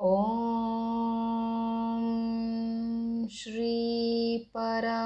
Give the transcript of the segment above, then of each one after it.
ॐ श्रीपरमात्मने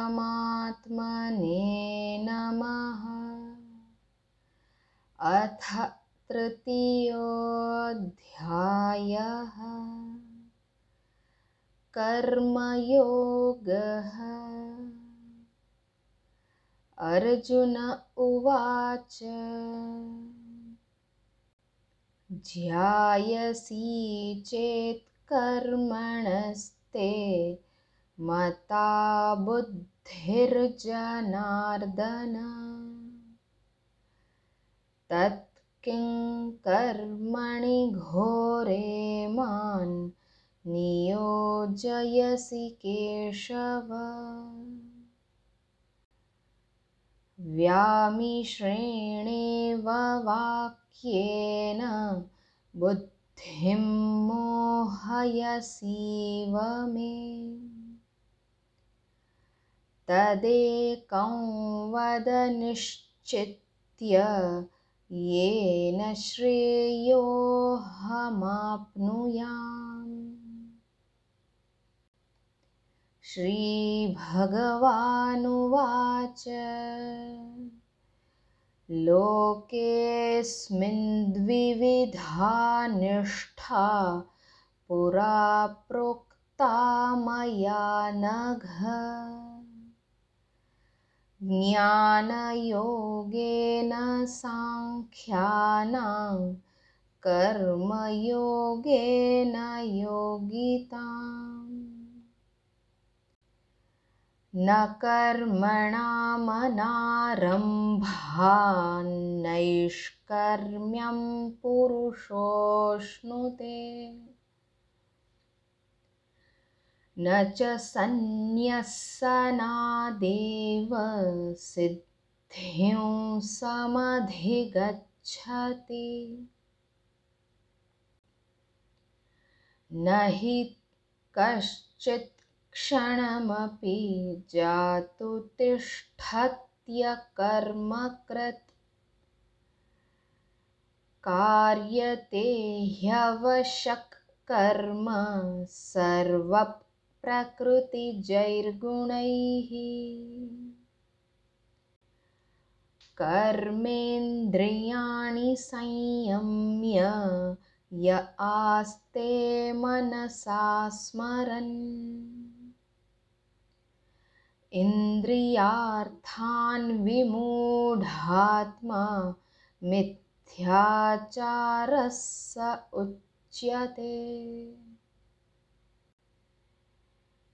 ध्यायसि चेत् कर्मणस्ते मता बुद्धिर्जनार्दन। तत् किं कर्मणि घोरे मान् नियोजयसि केशव। व्यामिश्रेणेव वाक्येन बुद्धिं मोहयसीव मे। तदेकं वद निश्चित्य येन श्रेयोऽहमाप्नुयाम् श्रीभगवानुवाच लोकेऽस्मिन् द्विविधा निष्ठा पुरा प्रोक्ता मया नघ। ज्ञानयोगेन साङ्ख्यानां कर्मयोगेन योगिताम्। न कर्मणामनारम्भान्नैष्कर्म्यं पुरुषोऽश्नुते न च सन्न्यस्सनादेव सिद्धिं समधिगच्छति। न हि कश्चित् क्षणमपि जातु तिष्ठत्यकर्मकृत्। कार्यते ह्यवशः कर्म सर्वप्रकृतिजैर्गुणैः। कर्मेन्द्रियाणि संयम्य य आस्ते मनसा स्मरन् इन्द्रियार्थान् विमूढात्मा मिथ्याचारः स उच्यते।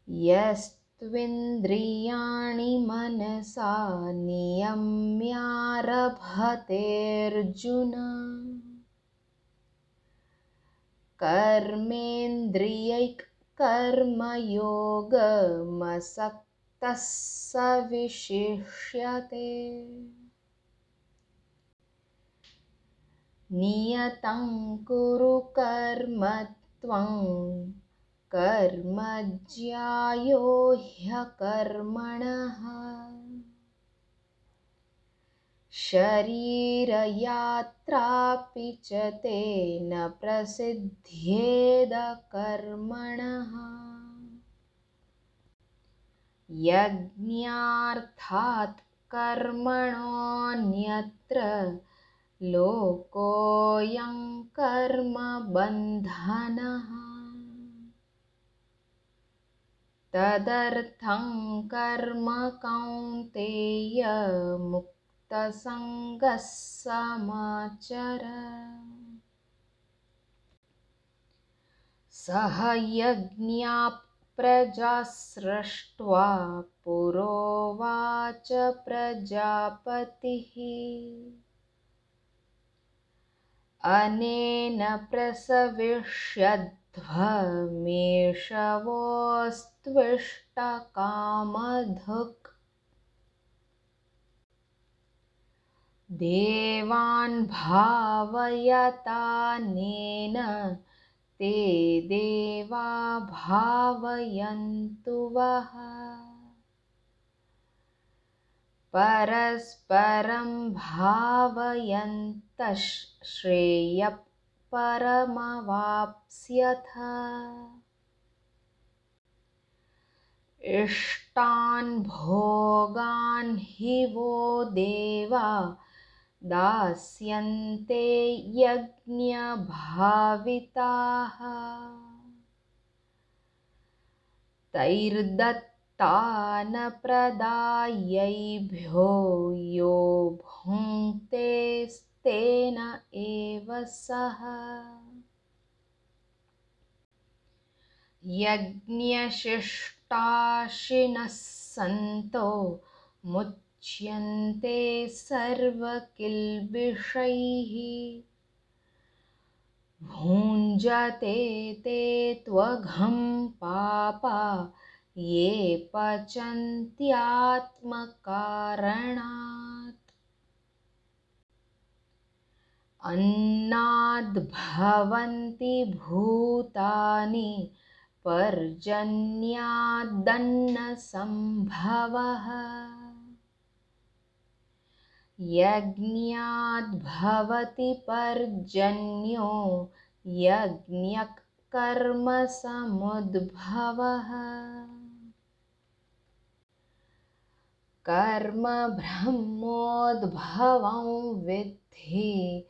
यस्त्विन्द्रियाणि मनसा नियम्यारभतेऽर्जुन। कर्मेन्द्रियैकर्मयोगमसक् स विशिष्यते। नियतं कुरु कर्म त्वं कर्मज्यायो ह्यकर्मणः शरीरयात्रापि च ते न प्रसिद्ध्येद कर्मणः यज्ञार्थात् कर्मणोऽन्यत्र लोकोऽयं कर्मबन्धनः तदर्थं कर्म कौन्तेय मुक्तसङ्गः समाचर। सह यज्ञा प्रजा सृष्ट्वा पुरोवाच प्रजापतिः। अनेन प्रसविष्यध्वमेषवोऽस्त्विष्टकामधुक् देवान् भावयतानेन ते देवा भावयन्तु वः। परस्परं भावयन्तः श्रेयः परमवाप्स्यथ इष्टान् भोगान् हि वो देवा दास्यन्ते यज्ञभाविताः। तैर्दत्तानप्रदायैभ्यो यो भुङ्क्तेस्तेन एव सः। यज्ञशिष्टाशिनः सन्तो मुच्यन्ते सर्वकिल्बिषैः। भुञ्जते ते त्वघं पापा ये पचन्त्यात्मकारणात्। अन्नाद्भवन्ति भूतानि पर्जन्यादन्नसम्भवः यज्ञाद्भवति पर्जन्यो यज्ञकर्मसमुद्भवः। कर्म ब्रह्मोद्भवं विद्धि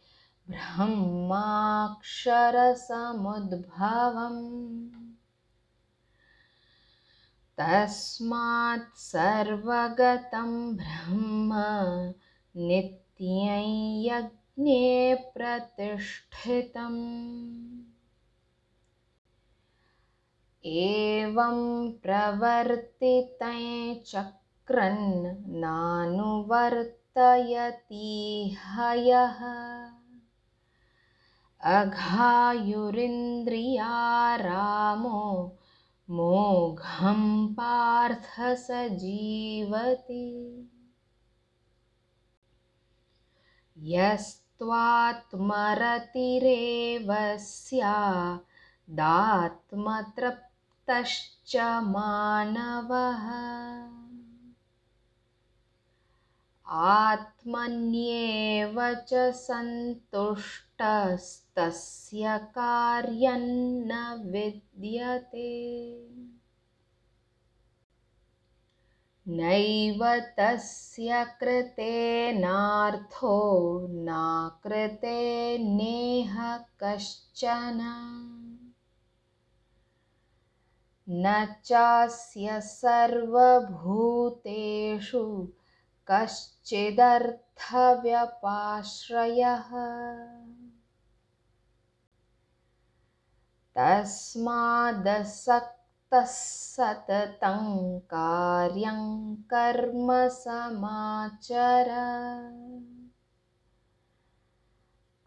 ब्रह्माक्षरसमुद्भवम्। तस्मात् सर्वगतं ब्रह्म नित्यं यज्ञे प्रतिष्ठितम्। एवं प्रवर्तितं चक्रन् नानुवर्तयतीह अघायुरिन्द्रियारामो मोघं पार्थ स जीवति यस्त्वात्मरतिरेव स्यादात्मतृप्तश्च मानवः। आत्मन्येव च सन्तुष्टस्तस्य कार्यं न विद्यते नैव तस्य कृतेनार्थो नाकृते नेह कश्चन। न चास्य सर्वभूतेषु कश्चिदर्थव्यपाश्रयः तस्मादसक्तः सततं कार्यं कर्म समाचर।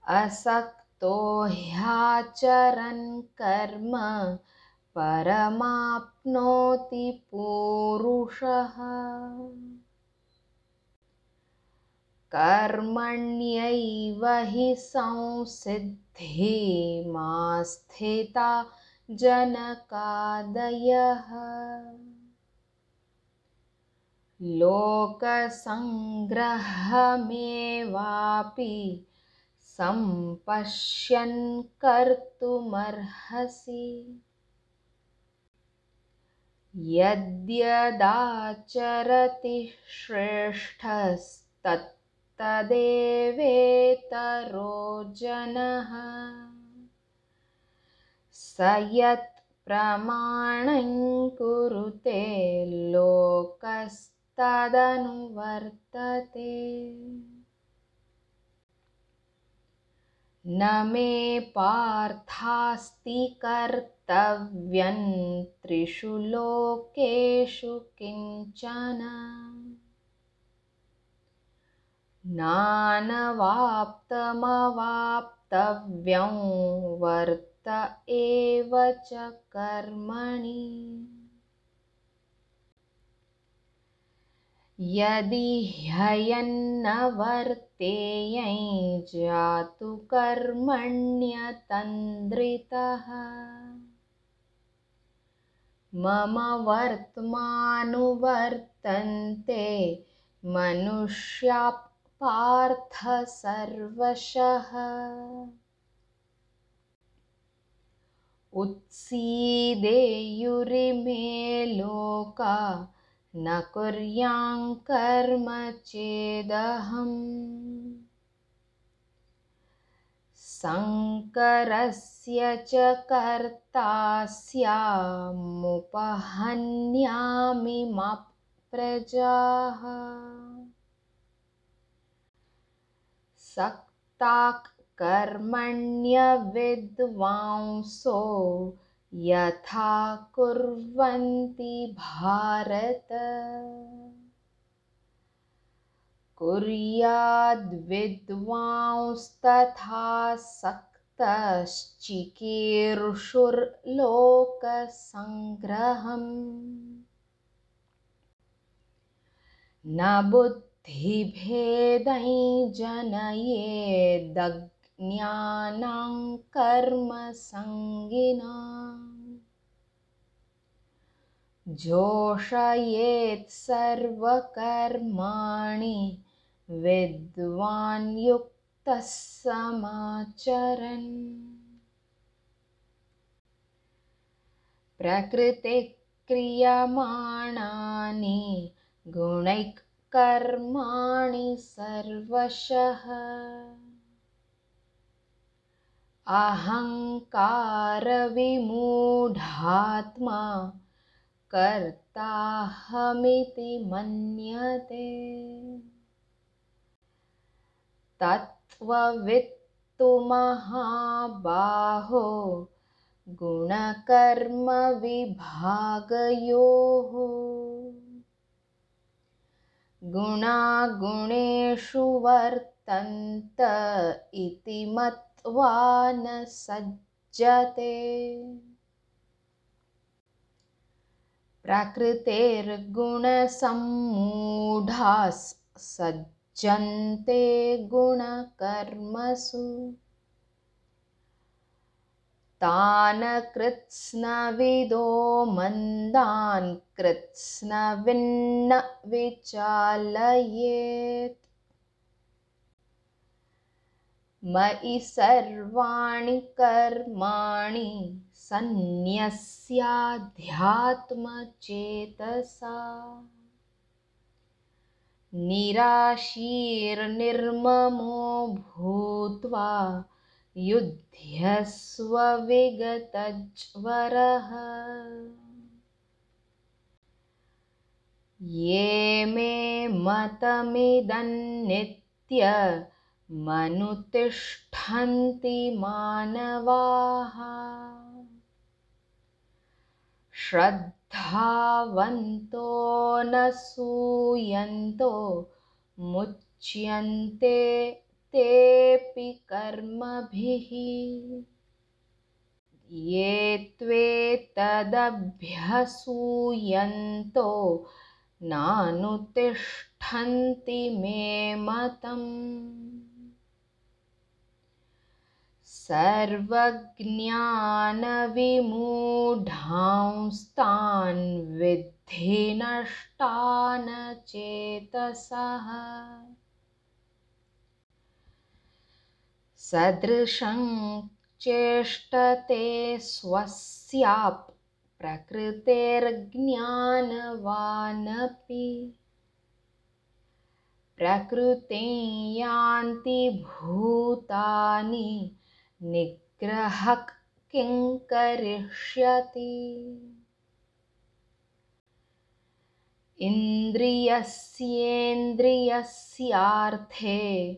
असक्तो ह्याचरन् कर्म परमाप्नोति पूरुषः। कर्मण्यैव हि संसिद्धिमास्थिता जनकादयः। लोकसङ्ग्रहमेवापि सम्पश्यन् कर्तुमर्हसि। यद्यदाचरति श्रेष्ठस्तत्तदेवेतरो जनः स यत्प्रमाणं कुरुते लोकस्तदनुवर्तते न मे पार्थास्ति कर्तव्यं त्रिषु लोकेषु किञ्चन। नानवाप्तमवाप्तव्यं वर्त एव च कर्मणि। यदि ह्ययन्न वर्तेयं जातु कर्मण्यतन्द्रितः मम वर्त्मानुवर्तन्ते मनुष्या पार्थ सर्वशः उत्सीदेयुरिमे लोका न कुर्यां कर्म चेदहम्। शङ्करस्य च कर्ता स्यामुपहन्यामि मा प्रजाः। सक्ताक् कर्मण्यविद्वांसो यथा कुर्वन्ति भारत। कुर्याद्विद्वांस्तथा सक्तश्चिकीर्षुर्लोकसङ्ग्रहम्। न बुद्धिभेदै कर्मसङ्गिनाम् जोषयेत् सर्वकर्माणि विद्वान् युक्तः समाचरन्। प्रकृतिक्रियमाणानि गुणैकर्माणि सर्वशः अहङ्कारविमूढात्मा कर्ताहमिति मन्यते। तत्त्ववित्तु महाबाहो गुणकर्मविभागयोः। गुणागुणेषु वर्तन्त इति सज्जते प्रकृतेर्गुणसम्मूढाः सज्जन्ते गुणकर्मसु। तान् कृत्स्नविदो मन्दान् कृत्स्नविन्न विचालयेत् मयि सर्वाणि कर्माणि सन्न्यस्याध्यात्मचेतसा। निराशीर्निर्ममो भूत्वा युध्यस्व विगतज्वरः। ये मे मतमिदन्नित्यमनुतिष्ठन्ति मानवाः। श्रद्धावन्तो न सूयन्तो मुच्यन्ते तेऽपि कर्मभिः। ये त्वेतदभ्यसूयन्तो नानुतिष्ठन्ति मे मतम् सर्वज्ञानविमूढांस्तान् विद्धि नष्टान् चेतसः। सदृशं चेष्टते स्वस्याप् प्रकृतेर्ज्ञानवानपि। प्रकृतिं यान्ति भूतानि निग्रहः किं करिष्यति? इन्द्रियस्येन्द्रियस्यार्थे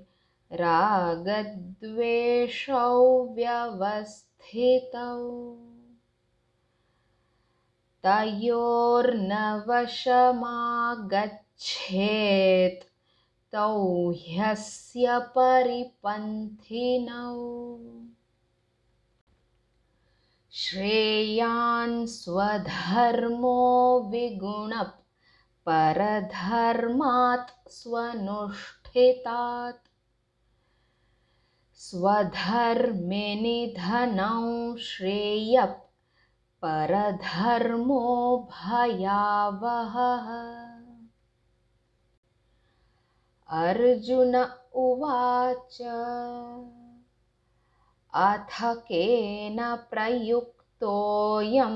रागद्वेषौ व्यवस्थितौ। तयोर्नवशमागच्छेत् तौ ह्यस्य परिपन्थिनौ श्रेयान् स्वधर्मो विगुणः परधर्मात् स्वनुष्ठितात्। स्वधर्मे निधनं श्रेयः परधर्मो भयावहः। अर्जुन उवाच अथ केन प्रयुक्तेन युक्तोऽयं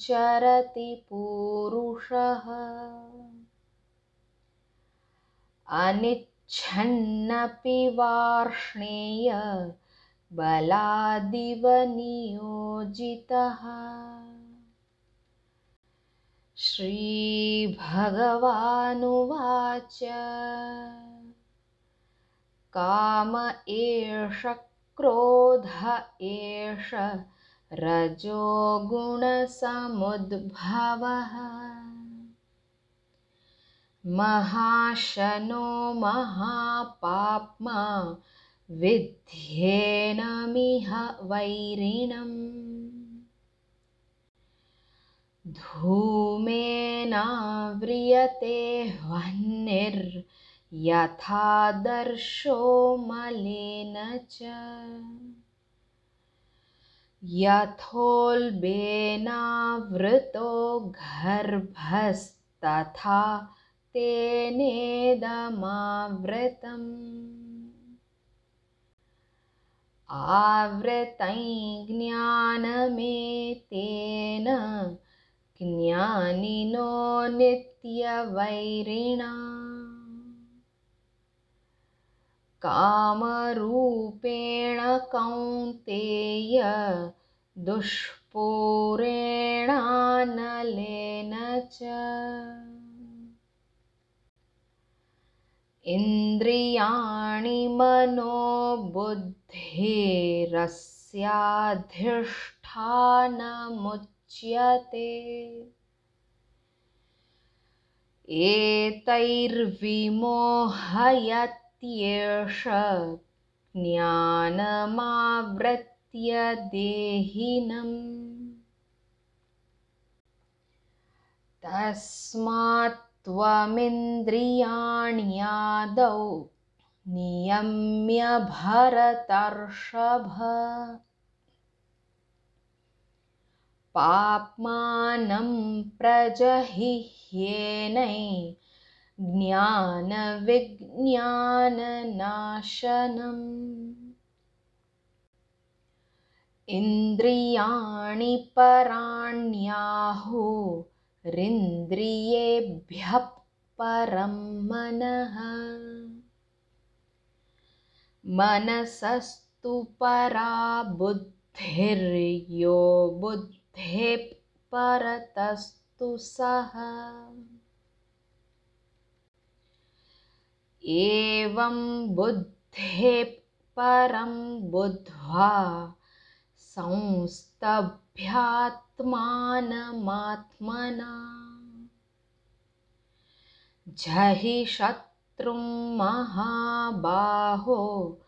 चरति पूरुषः। अनिच्छन्नपि वार्ष्णेय बलादिव नियोजितः श्रीभगवानुवाच काम एष क्रोध एष रजोगुणसमुद्भवः महाशनो महापाप्मा विध्येनमिह वैरिणम्। धूमेनाव्रियते दर्शो मलेन च। यथोल्बेनावृतो गर्भस्तथा तेनेदमावृतम्। आवृतं ज्ञानमेतेन ज्ञानिनो नित्यवैरिणा कामरूपेण कौन्तेय दुष्पूरेणानलेन च। इन्द्रियाणि मनोबुद्धिरस्याधिष्ठानमुच्यते एतैर्विमोहयत्येष ज्ञानमावृत्य देहिनम्। तस्मात् त्वमिन्द्रियाण्यादौ नियम्य भरतर्षभ। पाप्मानं प्रजहिह्येनै ज्ञानविज्ञाननाशनम्। इन्द्रियाणि पराण्याहु रिन्द्रियेभ्यः परं मनः। मनसस्तु परा बुद्धिर्यो बुद्धेः परतस्तु सः एवं बुद्धेः परं बुद्ध्वा संस्तभ्यात्मानमात्मना। जहि शत्रुं महाबाहो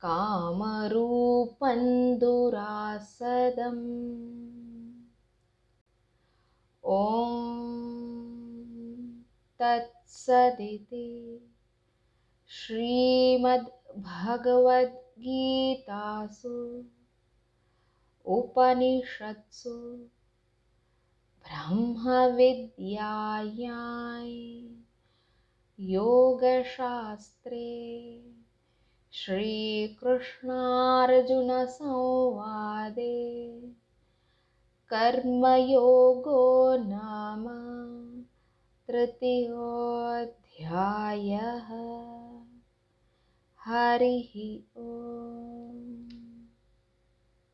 कामरूपं दुरासदम्। ॐ तत्सदिति श्रीमद्भगवद्गीतासु उपनिषत्सु ब्रह्मविद्यायां योगशास्त्रे श्रीकृष्णार्जुनसंवादे कर्मयोगो नाम तृतीयोऽध्यायः हरिः ओ